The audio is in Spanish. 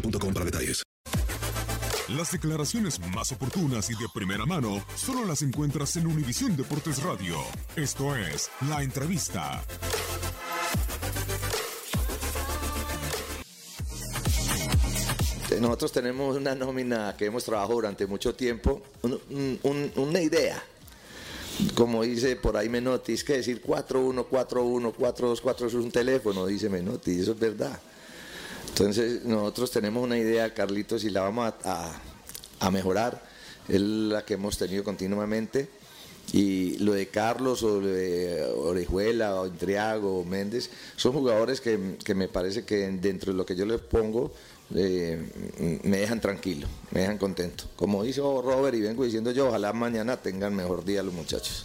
boostmobile.com para detalles. Las declaraciones más oportunas y de primera mano solo las encuentras en Univisión Deportes Radio. Esto es La Entrevista. Nosotros tenemos una nómina que hemos trabajado durante mucho tiempo, un- un- un- una idea. Como dice por ahí Menotti, es que decir 41, 41, 42, 4 es un teléfono, dice Menotti, eso es verdad. Entonces nosotros tenemos una idea, Carlitos, y la vamos a, a- mejorar, es la que hemos tenido continuamente. Y lo de Carlos o lo de Orejuela o Intriago o Méndez son jugadores que, que me parece que dentro de lo que yo les pongo eh, me dejan tranquilo, me dejan contento. Como hizo Robert y vengo diciendo yo, ojalá mañana tengan mejor día los muchachos.